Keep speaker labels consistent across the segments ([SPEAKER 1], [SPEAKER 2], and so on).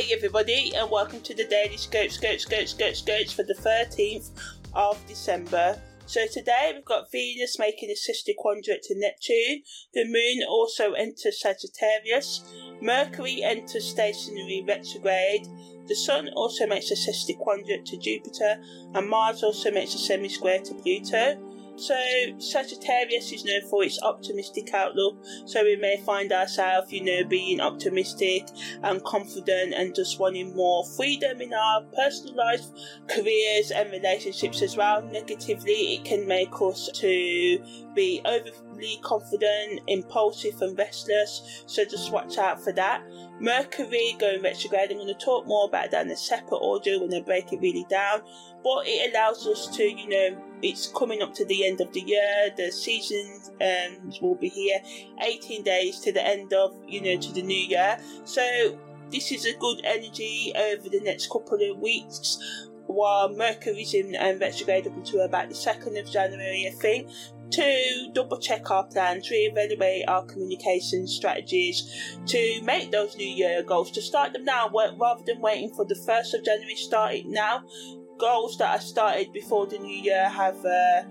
[SPEAKER 1] Hey everybody, and welcome to the Daily Scope, Scope, Scope, Scope, Scopes for the 13th of December. So today we've got Venus making a sesquiquadrate to Neptune, the Moon also enters Sagittarius, Mercury enters stationary retrograde, the Sun also makes a sesquiquadrate to Jupiter, and Mars also makes a semi-square to Pluto. So Sagittarius is known for its optimistic outlook, so we may find ourselves, you know, being optimistic and confident and just wanting more freedom in our personal life, careers and relationships as well. Negatively, it can make us to be confident, impulsive and restless, so just watch out for that. Mercury going retrograde, I'm going to talk more about that in a separate audio when I break it really down, but it allows us to, you know, it's coming up to the end of the year. The season um, will be here, 18 days to the end of, you know, to the new year. So this is a good energy over the next couple of weeks. While Mercury's in um, retrograde up until about the 2nd of January, I think, to double check our plans, reevaluate our communication strategies, to make those New Year goals, to start them now rather than waiting for the 1st of January, start it now. Goals that I started before the new year have uh,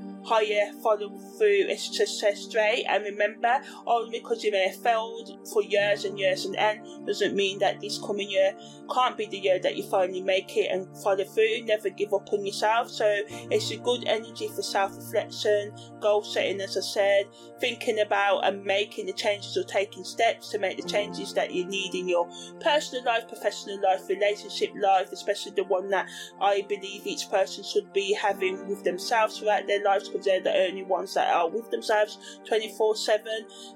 [SPEAKER 1] follow through success straight. And remember, only because you may have failed for years and years and end doesn't mean that this coming year can't be the year that you finally make it and follow through. Never give up on yourself. So it's a good energy for self reflection, goal setting, as I said, thinking about and making the changes or taking steps to make the changes that you need in your personal life, professional life, relationship life, especially the one that I believe each person should be having with themselves throughout their lives because they're the only ones that are with themselves 24 7.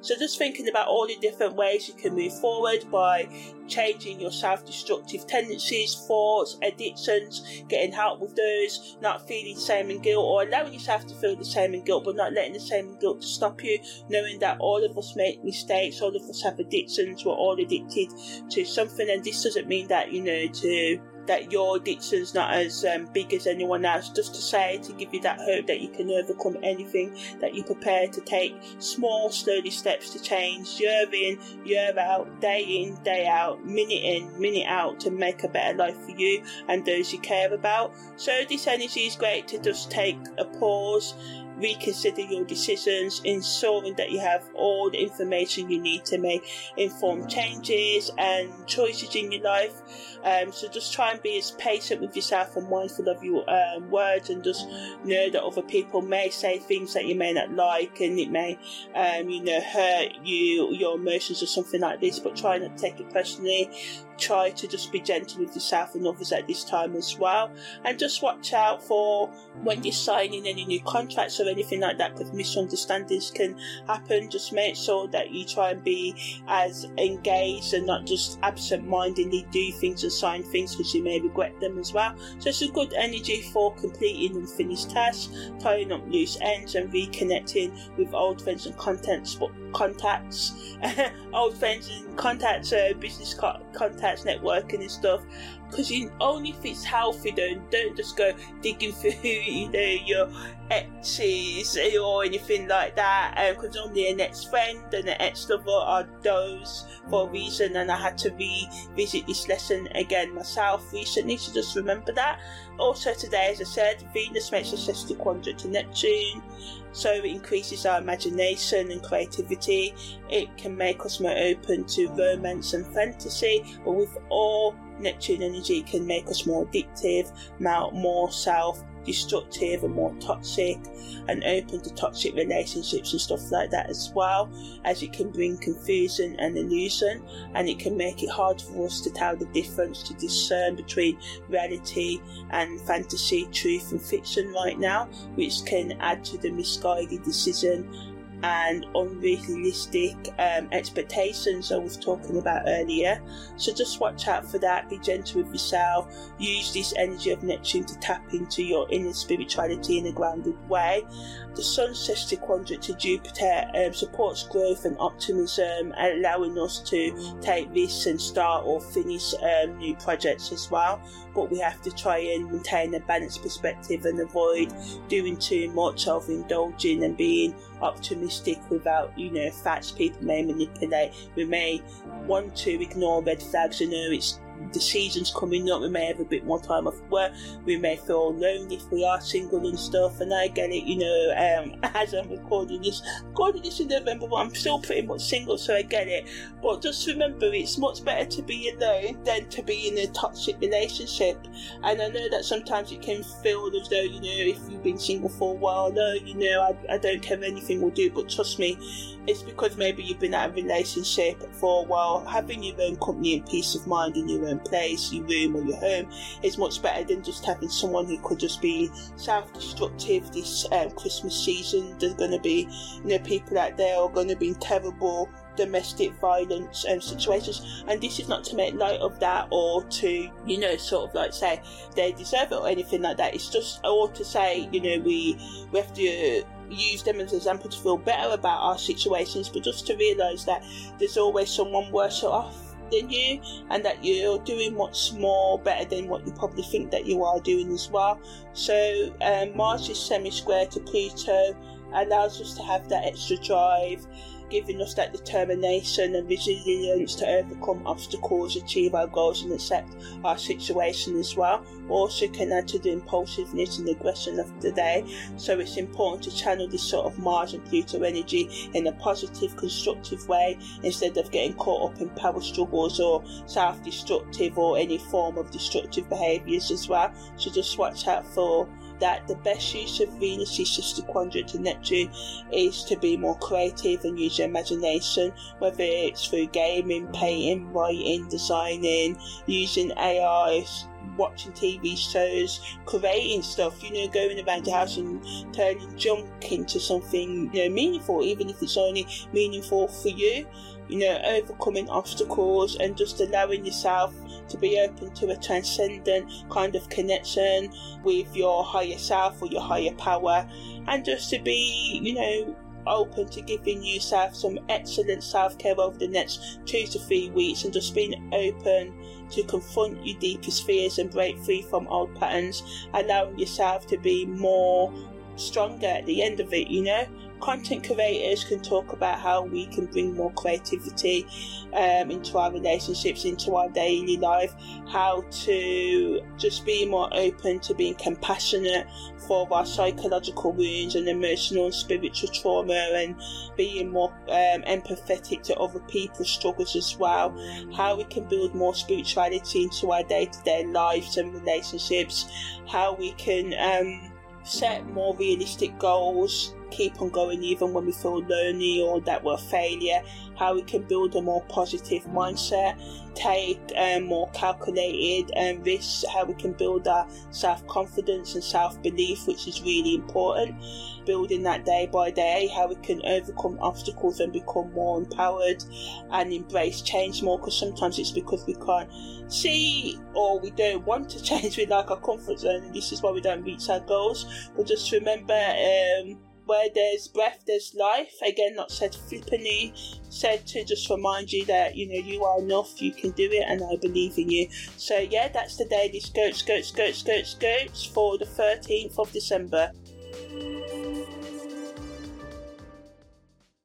[SPEAKER 1] So, just thinking about all the different ways you can move forward by changing your self destructive tendencies, thoughts, addictions, getting help with those, not feeling shame and guilt, or allowing yourself to feel the shame and guilt, but not letting the shame and guilt to stop you, knowing that all of us make mistakes, all of us have addictions, we're all addicted to something, and this doesn't mean that, you know, to that your addiction's not as um, big as anyone else, just to say, to give you that hope that you can overcome anything, that you're prepared to take small, slowly steps to change, year in, year out, day in, day out, minute in, minute out, to make a better life for you and those you care about. So this energy is great to just take a pause reconsider your decisions, ensuring that you have all the information you need to make informed changes and choices in your life. Um, so just try and be as patient with yourself and mindful of your um, words, and just know that other people may say things that you may not like, and it may, um, you know, hurt you, your emotions, or something like this. But try not to take it personally try to just be gentle with yourself and others at this time as well. And just watch out for when you're signing any new contracts or anything like that because misunderstandings can happen. Just make sure that you try and be as engaged and not just absent mindedly do things and sign things because you may regret them as well. So it's a good energy for completing unfinished tasks, tying up loose ends, and reconnecting with old friends and contents, contacts, old friends and contacts, uh, business contacts contacts, networking and stuff. Because you only if it's healthy, don't don't just go digging through you know your or anything like that. Because um, only an ex friend and an ex lover are those for a reason, and I had to revisit this lesson again myself recently. So just remember that. Also today, as I said, Venus makes a sesquiquadrate to Neptune so it increases our imagination and creativity. It can make us more open to romance and fantasy, but with all Neptune energy, can make us more addictive, more self destructive and more toxic and open to toxic relationships and stuff like that as well as it can bring confusion and illusion and it can make it hard for us to tell the difference to discern between reality and fantasy truth and fiction right now which can add to the misguided decision and unrealistic um, expectations I was talking about earlier. So just watch out for that, be gentle with yourself, use this energy of Neptune to tap into your inner spirituality in a grounded way. The Sun sesquiquadrate to Jupiter um, supports growth and optimism, allowing us to take risks and start or finish um, new projects as well. But we have to try and maintain a balanced perspective and avoid doing too much of indulging and being optimistic without, you know, facts people may manipulate. We may want to ignore red flags and know it's the season's coming up, we may have a bit more time off work, we may feel lonely if we are single and stuff, and I get it, you know, um, as I'm recording this, recording this in November, but I'm still pretty much single, so I get it. But just remember, it's much better to be alone than to be in a toxic relationship. And I know that sometimes it can feel as though, you know, if you've been single for a while, no, you know, I, I don't care if anything will do, but trust me, it's because maybe you've been out of a relationship for a while. Having your own company and peace of mind in your own place, your room or your home, is much better than just having someone who could just be self-destructive this um, Christmas season. There's going to be, you know, people out there are going to be in terrible domestic violence um, situations. And this is not to make light of that or to you know sort of like say they deserve it or anything like that. It's just or to say you know we we have to use them as an example to feel better about our situations, but just to realise that there's always someone worse off than you and that you're doing much more better than what you probably think that you are doing as well. So um, Mars is semi-square to Pluto allows us to have that extra drive giving us that determination and resilience to overcome obstacles, achieve our goals, and accept our situation as well. Also, can add to the impulsiveness and aggression of the day. So, it's important to channel this sort of Mars and Pluto energy in a positive, constructive way instead of getting caught up in power struggles or self destructive or any form of destructive behaviours as well. So, just watch out for that the best use of Venus' sesquiquadrate to Neptune is to be more creative and use your imagination, whether it's through gaming, painting, writing, designing, using AI, watching TV shows, creating stuff, you know, going around the house and turning junk into something, you know, meaningful, even if it's only meaningful for you, you know, overcoming obstacles and just allowing yourself to be open to a transcendent kind of connection with your higher self or your higher power, and just to be, you know, open to giving yourself some excellent self care over the next two to three weeks and just being open to confront your deepest fears and break free from old patterns, allowing yourself to be more stronger at the end of it, you know content creators can talk about how we can bring more creativity um, into our relationships, into our daily life, how to just be more open to being compassionate for our psychological wounds and emotional and spiritual trauma and being more um, empathetic to other people's struggles as well. How we can build more spirituality into our day to day lives and relationships. How we can um, set more realistic goals keep on going even when we feel lonely or that we're a failure, how we can build a more positive mindset, take um, more calculated um, risks, how we can build our self confidence and self belief, which is really important. Building that day by day, how we can overcome obstacles and become more empowered and embrace change more because sometimes it's because we can't see or we don't want to change we like our comfort zone and this is why we don't reach our goals. But just remember um, where there's breath, there's life. Again, not said flippantly, said to just remind you that you know you are enough, you can do it, and I believe in you. So yeah, that's the daily Scope, Scope, Scope, Scope, Scopes for the 13th of December.